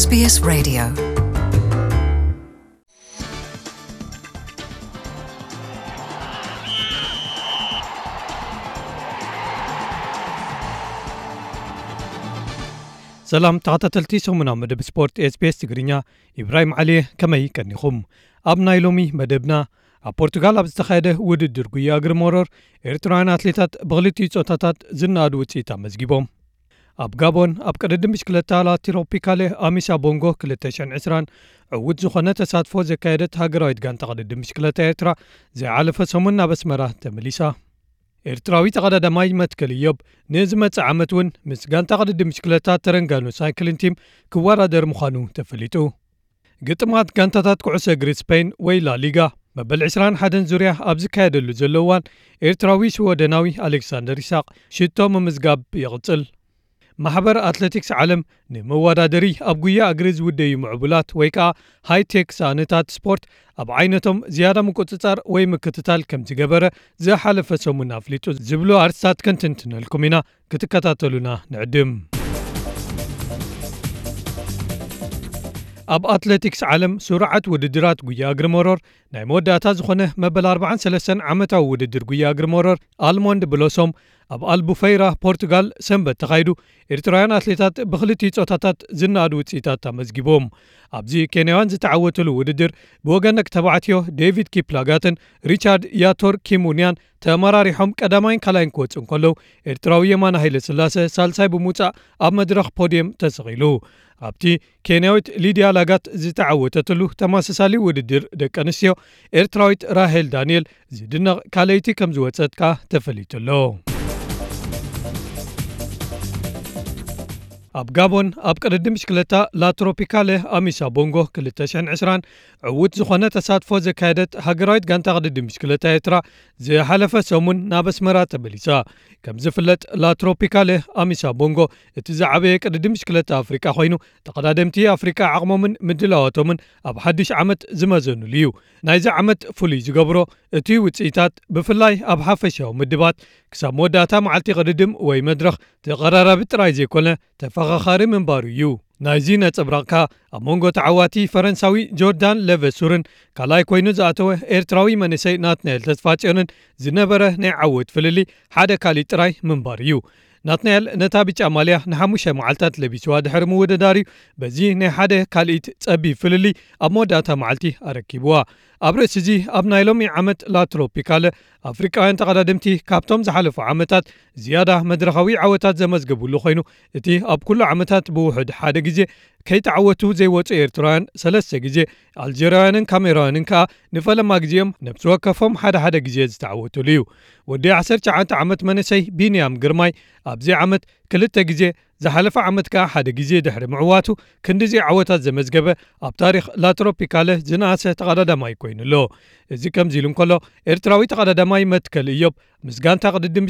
SBS Radio. ሰላም ተኸታተልቲ ሰሙናዊ መደብ ስፖርት SBS ትግርኛ ኢብራሂም ዓልየ ከመይ ቀኒኹም ኣብ ናይ ሎሚ መደብና ኣብ ፖርቱጋል ኣብ ዝተኻየደ ውድድር ጉያ እግሪ መሮር ኤርትራውያን ኣትሌታት ብክልቲኡ ፆታታት ዝነኣዱ ውፅኢት ኣመዝጊቦም ኣብ ጋቦን ኣብ ቅድድም ብሽክለታ ላትሮፒካሌ ኣሚሳ ቦንጎ 220 ዕውት ዝኾነ ተሳትፎ ዘካየደት ሃገራዊት ጋንታ ቅድድም ብሽክለታ ኤርትራ ዘይዓለፈ ሰሙን ናብ ኣስመራ ተመሊሳ። ኤርትራዊ ተቐዳዳማይ መትከል እዮብ ንዝመጽእ ዓመት እውን ምስ ጋንታ ቅድድም ብሽክለታ ተረንጋኑ Cycling Team ክወዳደር ምዃኑ ተፈሊጡ። ግጥማት ጋንታታት ኩዕሶ እግሪ ስፔይን ወይ ላሊጋ መበል 21 ዙርያ ኣብ ዝካየደሉ ዘሎ እዋን ኤርትራዊ ስወደናዊ ኣሌክሳንደር ይስቅ ሽቶ ምምዝጋብ ይቕጽል ማሕበር ኣትለቲክስ ዓለም ንመወዳደሪ ኣብ ጉያ እግሪ ዝውደዩ ምዕቡላት ወይ ከኣ hi tech ሳእንታት ስፖርት ኣብ ዓይነቶም ዝያዳ ምቁፅጻር ወይ ምክትታል ከም ዝገበረ ዝሓለፈ ሰሙን ኣፍሊጡ ዝብሉ ኣርእስታት ከንትንትነልኩም ኢና። ክትከታተሉና ንዕድም። ኣብ ኣትለቲክስ ዓለም ሱርዓት ውድድራት ጉያ እግሪ መሮር ናይ መወዳእታ ዝኾነ መበል 43 ዓመታዊ ውድድር ጉያ እግሪ መሮር ኣልሞንድ ብሎሶም ኣብ ኣልቡፈይራ ፖርቱጋል ሰንበት ተኻይዱ ኤርትራውያን ኣትሌታት ብክልቲኡ ፆታታት ዝነኣዱ ውፅኢታት ኣመዝጊቦም ኣብዚ ኬንያውያን ዝተዓወተሉ ውድድር ብወገን ደቂ ተባዕትዮ ዴቪድ ኪፕላጋትን ሪቻርድ ያቶር ኪሙንያን ተመራሪሖም ቀዳማይን ካልኣይን ክወፅእ እንከለዉ ኤርትራዊ የማና ሃይለ ስላሰ ሳልሳይ ብምውፃእ ኣብ መድረኽ podium ተሰቒሉ። ኣብቲ ኬንያዊት ሊድያ ላጋት ዝተዓወተትሉ ተመሳሳሊ ውድድር ደቂ ኣንስትዮ ኤርትራዊት ራሄል ዳንኤል ዝድነቕ ካልይቲ ከም ዝወፀት ካ ተፈሊጡሎ ኣብ ጋቦን ኣብ ቅድድም ብሽክለታ ላትሮፒካሌ ኣሚሳ ቦንጎ 220 ዕውት ዝኾነ ተሳትፎ ዘካየደት ሃገራዊት ጋንታ ቅድድም ብሽክለታ ኤርትራ ዝሓለፈ ሰሙን ናብ ኣስመራ ተመሊሳ። ከም ዝፍለጥ ላትሮፒካሌ ኣሚሳ ቦንጎ እቲ ዝዓበየ ቅድድም ብሽክለታ ኣፍሪቃ ኮይኑ ተቐዳደምቲ ኣፍሪቃ ዓቕሞምን ምድላዋቶምን ኣብ ሓድሽ ዓመት ዝመዘኑሉ እዩ። ናይዚ ዓመት ፍሉይ ዝገብሮ እቲ ውፅኢታት ብፍላይ ኣብ ሓፈሻዊ ምድባት ክሳብ መወዳእታ መዓልቲ ቅድድም ወይ መድረኽ ተቐራራቢ ጥራይ ዘይኮነ ተፈኻኻሪ ምንባሩ እዩ። ናይዚ ነፀብራቕካ ኣብ መንጎ ተዓዋቲ ፈረንሳዊ ጆርዳን ሌቨሱርን ካልኣይ ኮይኑ ዝኣተወ ኤርትራዊ መንእሰይ ናትናኤል ተስፋጭዮንን ዝነበረ ናይ ዓወት ፍልሊ ሓደ ካሊእ ጥራይ ምንባር እዩ ናትናኤል ነታ ብጫ ማልያ ንሓሙሽተ መዓልትታት ለቢስዋ ድሕሪ ምውድዳርዩ በዚ ናይ ሓደ ካልኢት ጸቢብ ፍልሊ ኣብ መወዳእታ መዓልቲ ኣረኪብዋ። ኣብ ርእሲ እዚ ኣብ ናይ ሎሚ ዓመት ላትሮፒካለ ኣፍሪቃውያን ተቐዳድምቲ ካብቶም ዝሓለፉ ዓመታት ዝያዳ መድረኻዊ ዓወታት ዘመዝገብሉ ኮይኑ እቲ ኣብ ኩሉ ዓመታት ብውሕድ ሓደ ግዜ ከይተዓወቱ ዘይወፁ ኤርትራውያን ሰለስተ ግዜ ኣልጀርያውያንን ካሜራውያንን ከዓ ንፈለማ ግዜኦም ነብሲ ወከፎም ሓደ ሓደ ግዜ ዝተዓወተሉ እዩ። ወዲ 19 ዓመት መንእሰይ ቢንያም ግርማይ ኣብዚ ዓመት ክልተ ግዜ ዝሓለፈ ዓመት ከዓ ሓደ ግዜ ድሕሪ ምዕዋቱ ክንዲዚ ዓወታት ዘመዝገበ ኣብ ታሪክ ላትሮፒካለ ዝነኣሰ ተቐዳዳማይ ኮይኑሎ። እዚ ከምዚ ኢሉ እንከሎ ኤርትራዊ ተቐዳዳማይ መትከል እዮብ ምስ ጋንታ ቅድድም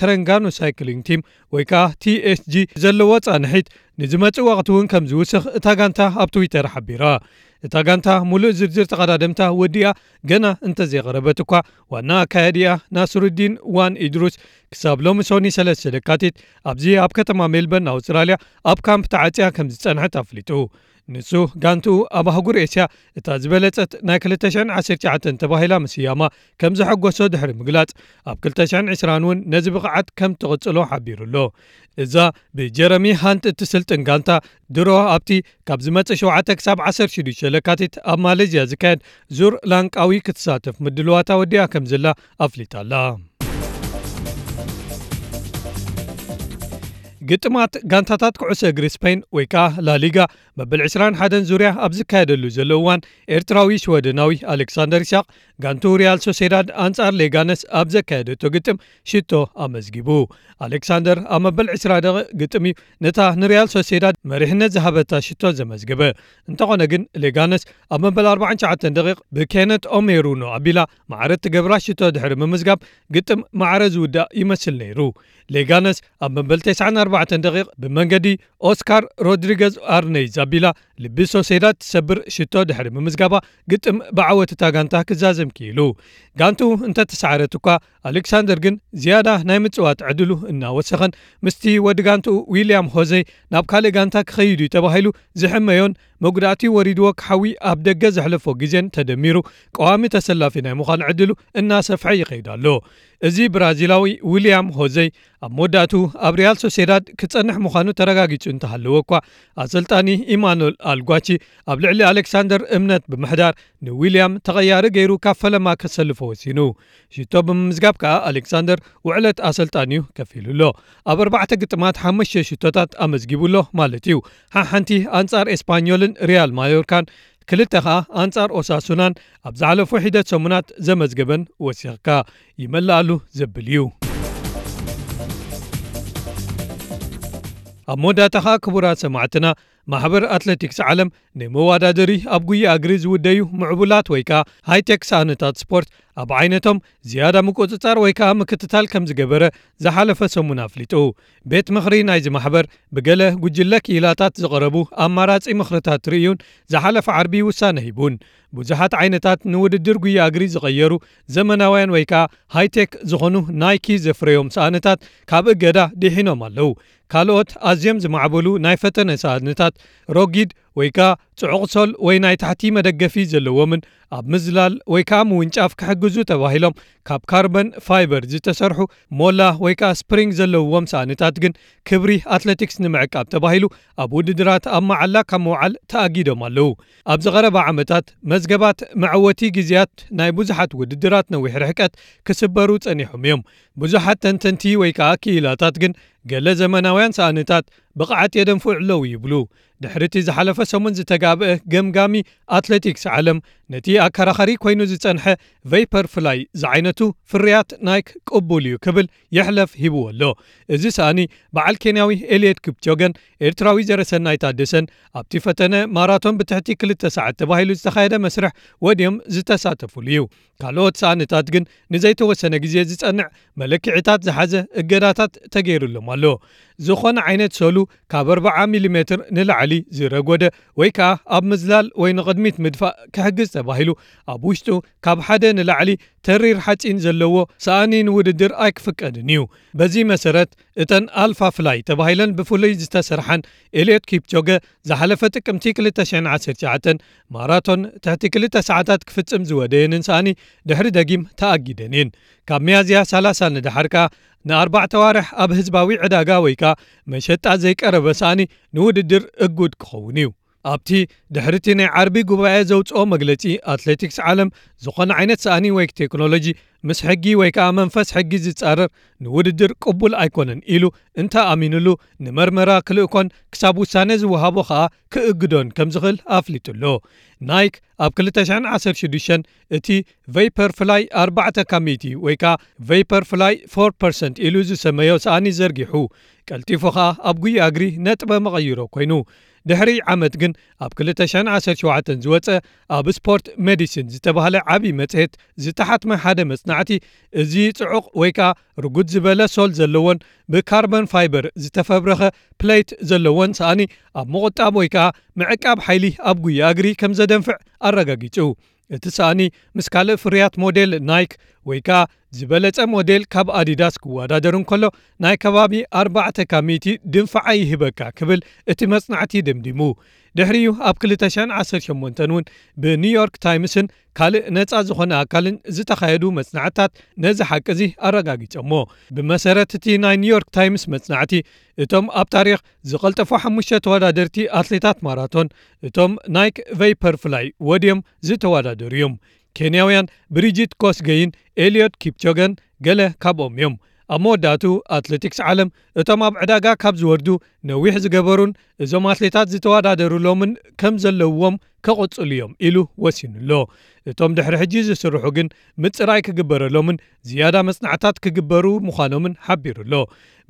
ተረንጋኑ Cycling Team ወይ ከዓ TSG ዘለዎ ፃንሒት ንዝመፅእ ወቕቲ እውን ከም ዝውስኽ እታ ጋንታ ኣብ ትዊተር ሓቢራ እታ ጋንታ ሙሉእ ዝርዝር ተቐዳድምታ ወዲኣ ገና እንተዘይቐረበት እኳ ዋና ኣካየዲኣ ናስሩዲን ዋን ኢድሩስ ክሳብ ሎሚ ሶኒ 3 ደካቲት ኣብዚ ኣብ ከተማ ሜልበርን ኣውስትራልያ ኣብ ካምፕ ተዓፅያ ከም ዝጸንሐት ኣፍሊጡ ንሱ ጋንትኡ ኣብ ኣህጉር ኤስያ እታ ዝበለጸት ናይ 219 ተባሂላ ምስያማ ከም ዘሐጐሶ ድሕሪ ምግላጽ ኣብ 220 እውን ነዚ ብቕዓት ከም ትቕጽሎ ሓቢሩሎ። እዛ ብጀረሚ ሃንት እትስልጥን ጋንታ ድሮ ኣብቲ ካብ ዝመጽእ 7 ክሳብ 16 ለካቲት ኣብ ማሌዝያ ዝካየድ ዙር ላንቃዊ ክትሳተፍ ምድልዋታ ወዲኣ ከም ዘላ ኣፍሊጣላ ግጥማት ጋንታታት ኩዕሶ እግሪ ስፔይን ወይ ከዓ ላሊጋ መበል 21 ዙርያ ኣብ ዝካየደሉ ዘሎ እዋን ኤርትራዊ ስወደናዊ ኣሌክሳንደር ይስቅ ጋንትኡ ሪያል ሶሴዳድ ኣንጻር ሌጋነስ ኣብ ዘካየደቶ ግጥም ሽቶ ኣመዝጊቡ። ኣሌክሳንደር ኣብ መበል 20 ደቒቕ ግጥም እዩ። ነታ ንሪያል ሶሴዳድ መሪሕነት ዝሃበታ ሽቶ ዘመዝገበ እንተኾነ ግን ሌጋነስ ኣብ መበል 49 ደቂቕ ብኬነት ኦሜሩኖ ኣቢላ ማዕረ ትገብራ ሽቶ ድሕሪ ምምዝጋብ ግጥም ማዕረ ዝውዳእ ይመስል ነይሩ። ሌጋነስ ኣብ መበል 94 24 ደቒቕ ብመንገዲ ኦስካር ሮድሪጌዝ ኣርናይዝ ኣቢላ ልቢ ሶሴዳድ ትሰብር ሽቶ ድሕሪ ምምዝጋባ ግጥም ብዓወትታ ጋንታ ክዛዘም ክኢሉ ጋንትኡ እንተተሰዓረት እኳ ኣሌክሳንደር ግን ዝያዳ ናይ ምፅዋት ዕድሉ እናወሰኸን ምስቲ ወዲ ጋንትኡ ዊልያም ሆዘይ ናብ ካልእ ጋንታ ክኸይዱ እዩ ተባሂሉ ዝሕመዮን መጉዳእቲ ወሪድዎ ክሓዊ ኣብ ደገ ዘሕለፎ ግዜን ተደሚሩ ቀዋሚ ተሰላፊ ናይ ምዃን ዕድሉ እናሰፍሐ ይኸይድ ኣሎ እዚ ብራዚላዊ ዊልያም ሆዘይ ኣብ መወዳእቱ ኣብ ሪያል ሶሴዳድ ክጸንሕ ምዃኑ ተረጋጊጹ እንተሃለወ እኳ ኣሰልጣኒ ኢማኑኤል ኣልጓቺ ኣብ ልዕሊ ኣሌክሳንደር እምነት ብምሕዳር ንዊልያም ተቐያሪ ገይሩ ካብ ፈለማ ከሰልፎ ወሲኑ። ሽቶ ብምምዝጋብ ከዓ ኣሌክሳንደር ውዕለት ኣሰልጣንዩ ከፍ ኢሉሎ ኣብ ኣርባዕተ ግጥማት ሓሙሽተ ሽቶታት ኣመዝጊቡሎ ማለት እዩ። ሓሓንቲ ኣንጻር ኤስፓኞልን ሪያል ማዮርካን ክልተ ኸኣ ኣንጻር ኦሳሱናን ኣብ ዝሓለፉ ሒደት ሰሙናት ዘመዝገበን ወሲኽካ። ይመላኣሉ ዘብል እዩ። ኣብ መወዳእታ ኸኣ ክቡራት ሰማዕትና ማሕበር ኣትለቲክስ ዓለም ንመዋዳደሪ ኣብ ጉያ እግሪ ዝውደዩ ምዕቡላት ወይ ከዓ hi tech ሳእንታት ስፖርት ኣብ ዓይነቶም ዝያዳ ምቁፅጻር ወይ ከዓ ምክትታል ከም ዝገበረ ዝሓለፈ ሰሙን ኣፍሊጡ። ቤት ምኽሪ ናይዚ ማሕበር ብገለ ጉጅለ ክኢላታት ዝቐረቡ ኣማራጺ ምኽርታት ርእዩን ዝሓለፈ ዓርቢ ውሳነ ሂቡን። ብዙሓት ዓይነታት ንውድድር ጉያ እግሪ ዝቐየሩ ዘመናውያን ወይ ከዓ hi tech ዝኾኑ Nike ዘፍረዮም ሳእንታት ካብ እገዳ ዲሒኖም ኣለዉ። ካልኦት ኣዝዮም ዝማዕበሉ ናይ ፈተነ ሳእንታት ርጉድ ወይ ከኣ ጽዑቕ sole ወይ ናይ ታሕቲ መደገፊ ዘለዎምን ኣብ ምዝላል ወይ ከዓ ምውንጫፍ ክሕግዙ ተባሂሎም ካብ carbon fiber ዝተሰርሑ ሞላ ወይ ከዓ spring ዘለውዎም ሳእንታት ግን ክብሪ ኣትለቲክስ ንምዕቃብ ተባሂሉ ኣብ ውድድራት ኣብ መዓላ ካብ መውዓል ተኣጊዶም ኣለዉ። ኣብ ዝቐረባ ዓመታት መዝገባት መዕወቲ ግዜያት ናይ ብዙሓት ውድድራት ነዊሕ ርሕቀት ክስበሩ ጸኒሖም እዮም። ብዙሓት ተንተንቲ ወይ ከዓ ክኢላታት ግን ገለ ዘመናውያን ሳእንታት ብቕዓት የደንፍዑ ኣለዉ ይብሉ ድሕሪ እቲ ዝሓለፈ ሰሙን ዝተጋብአ ገምጋሚ ኣትለቲክስ ዓለም ነቲ ኣከራኸሪ ኮይኑ ዝጸንሐ Vaporfly ዝዓይነቱ ፍርያት Nike ቅቡል እዩ ክብል የሕለፍ ሂብዎ ኣሎ። እዚ ሰኣኒ በዓል ኬንያዊ ኤልየት ክፕቾገን ኤርትራዊ ዘረሰናይ ታደሰን ኣብቲ ፈተነ ማራቶን ብትሕቲ 2ልተ ሰዓት ተባሂሉ ዝተኻየደ መስርሕ ወድዮም ዝተሳተፉሉ እዩ። ካልኦት ሰኣንታት ግን ንዘይተወሰነ ግዜ ዝጸንዕ መለክዒታት ዝሓዘ እገዳታት ተገይሩሎም ኣሎ። ዝኾነ ዓይነት sole ካብ 40 ሚሜ ንላዕሊ ዝረጎደ ወይ ከዓ ኣብ ምዝላል ወይ ንቕድሚት ምድፋእ ክሕግዝ ተባሂሉ ኣብ ውሽጡ ካብ ሓደ ንላዕሊ ተሪር ሓፂን ዘለዎ ሰኣኒ ንውድድር ኣይክፍቀድን እዩ። በዚ መሰረት እተን Alphafly ተባሂለን ብፍሉይ ዝተሰርሐን ኤልዮት ኪፕቾገ ዝሓለፈ ጥቅምቲ 219 ማራቶን ትሕቲ 2 ሰዓታት ክፍጽም ዝወደየንን ሰኣኒ ድሕሪ ደጊም ተኣጊደን እየን። ካብ መያዝያ 30 ንድሓር ንኣርባዕ ተዋርሕ ኣብ ህዝባዊ ዕዳጋ ወይ ከኣ መሸጣ ዘይቀረበ ሰኣኒ ንውድድር እጉድ ክኸውን እዩ ኣብቲ ድሕሪቲ ናይ ዓርቢ ጉባኤ ዘውፅኦ መግለፂ ኣትሌቲክስ ዓለም ዝኾነ ዓይነት ሰኣኒ ወይ ቴክኖሎጂ ምስ ሕጊ ወይ ከዓ መንፈስ ሕጊ ዝጻረር ንውድድር ቅቡል ኣይኮነን ኢሉ እንተኣሚኑሉ ንመርመራ ክልእኮን ክሳብ ውሳነ ዝውሃቦ ከዓ ክእግዶን ከም ዝኽእል ኣፍሊጡሎ Nike ኣብ 216 እቲ Vaporfly 4 ካብ ሚእቲ ወይ ከዓ Vaporfly 4 ኢሉ ዝሰመዮ ሰኣኒ ዘርጊሑ ቀልጢፉ ከዓ ኣብ ጉያ እግሪ ነጥበ መቐይሮ ኮይኑ ድሕሪ ዓመት ግን ኣብ 217 ዝወፀ ኣብ sport medicine ዝተባሃለ ዓብዪ መጽሄት ዝተሓትመ ሓደ መጽናዕቲ እዚ ጽዑቕ ወይ ከዓ ርጉድ ዝበለ sole ዘለዎን ብ carbon fiber ዝተፈብረኸ plate ዘለዎን ሰኣኒ ኣብ ምቑጣብ ወይ ከዓ ምዕቃብ ሓይሊ ኣብ ጉያ እግሪ ከም ዘደንፍዕ ኣረጋጊጹ እቲ ሰኣኒ ምስ ካልእ ፍርያት ሞዴል Nike ወይ ከኣ ዝበለጸ ሞዴል ካብ Adidas ክወዳደር እንከሎ ናይ ከባቢ 4 ካብ ሚእቲ ድንፋዓ ይህበካ ክብል እቲ መጽናዕቲ ደምዲሙ። ድሕሪዩ ኣብ 218 እውን ብ New York Times ን ካልእ ነፃ ዝኾነ ኣካልን ዝተኻየዱ መጽናዕትታት ነዚ ሓቂ እዚ ኣረጋጊፆሞ ብመሰረት እቲ ናይ New York Times መጽናዕቲ እቶም ኣብ ታሪክ ዝቐልጠፉ ሓሙሽተ ተወዳደርቲ ኣትሌታት ማራቶን እቶም Nike Vaporfly ወድዮም ዝተወዳደሩ እዮም ኬንያውያን ብሪጅት ኮስገይን ኤልዮት ኪፕቾገን ገለ ካብኦም እዮም ኣብ መወዳእቱ ኣትሌቲክስ ዓለም እቶም ኣብ ዕዳጋ ካብ ዝወርዱ ነዊሕ ዝገበሩን እዞም ኣትሌታት ዝተወዳደሩሎምን ከም ዘለውዎም ከቕጽሉ እዮም ኢሉ ወሲኑሎ እቶም ድሕሪ ሕጂ ዝስርሑ ግን ምፅራይ ክግበረሎምን ዝያዳ መጽናዕታት ክግበሩ ምዃኖምን ሓቢሩሎ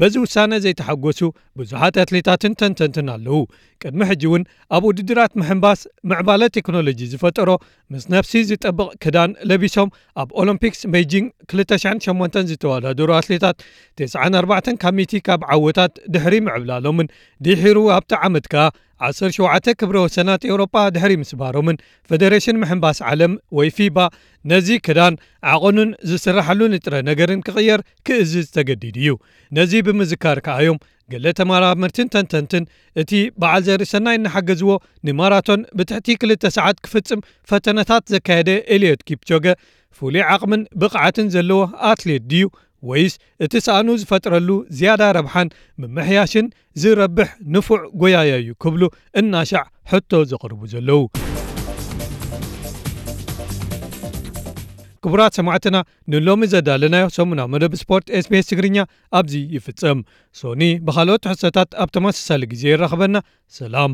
በዚ ውሳነ ዘይተሓጐሱ ብዙሓት ኣትሌታትን ተንተንትን ኣለዉ። ቅድሚ ሕጂ እውን ኣብ ውድድራት ምሕምባስ ምዕባለ ቴክኖሎጂ ዝፈጠሮ ምስ ነፍሲ ዝጠብቕ ክዳን ለቢሶም ኣብ ኦሎምፒክስ ቤጂንግ 28 ዝተወዳደሩ ኣትሌታት 94 ካብ ሚእቲ ካብ ዓወታት ድሕሪ ምዕብላሎምን ምዃኖምን ድሒሩ ኣብቲ ዓመት ከኣ 17 ክብረ ወሰናት ኤውሮጳ ድሕሪ ምስባሮምን ፌደሬሽን ምሕምባስ ዓለም ወይ ፊባ ነዚ ክዳን ዓቐኑን ዝስራሐሉ ንጥረ ነገርን ክቕየር ክእዝዝ ተገዲድ እዩ ነዚ ብምዝካር ከኣዮም ገለ ተመራምርትን ተንተንትን እቲ በዓል ዘርኢ ሰናይ እናሓገዝዎ ንማራቶን ብትሕቲ 2 ሰዓት ክፍጽም ፈተነታት ዘካየደ ኤልዮት ኪፕቾገ ፍሉይ ዓቕምን ብቕዓትን ዘለዎ ኣትሌት ድዩ ወይስ እቲ ሰኣኑ ዝፈጥረሉ ዝያዳ ረብሓን ምምሕያሽን ዝረብሕ ንፉዕ ጎያያ እዩ ክብሉ እናሻዕ ሕቶ ዘቕርቡ ዘለዉ ክቡራት ሰማዕትና ንሎሚ ዘዳለናዮ ሰሙና መደብ ስፖርት ስቤስ ትግርኛ ኣብዚ ይፍጸም ሶኒ ብካልኦት ሕሶታት ኣብ ተመሳሳሊ ግዜ ይረኸበና ሰላም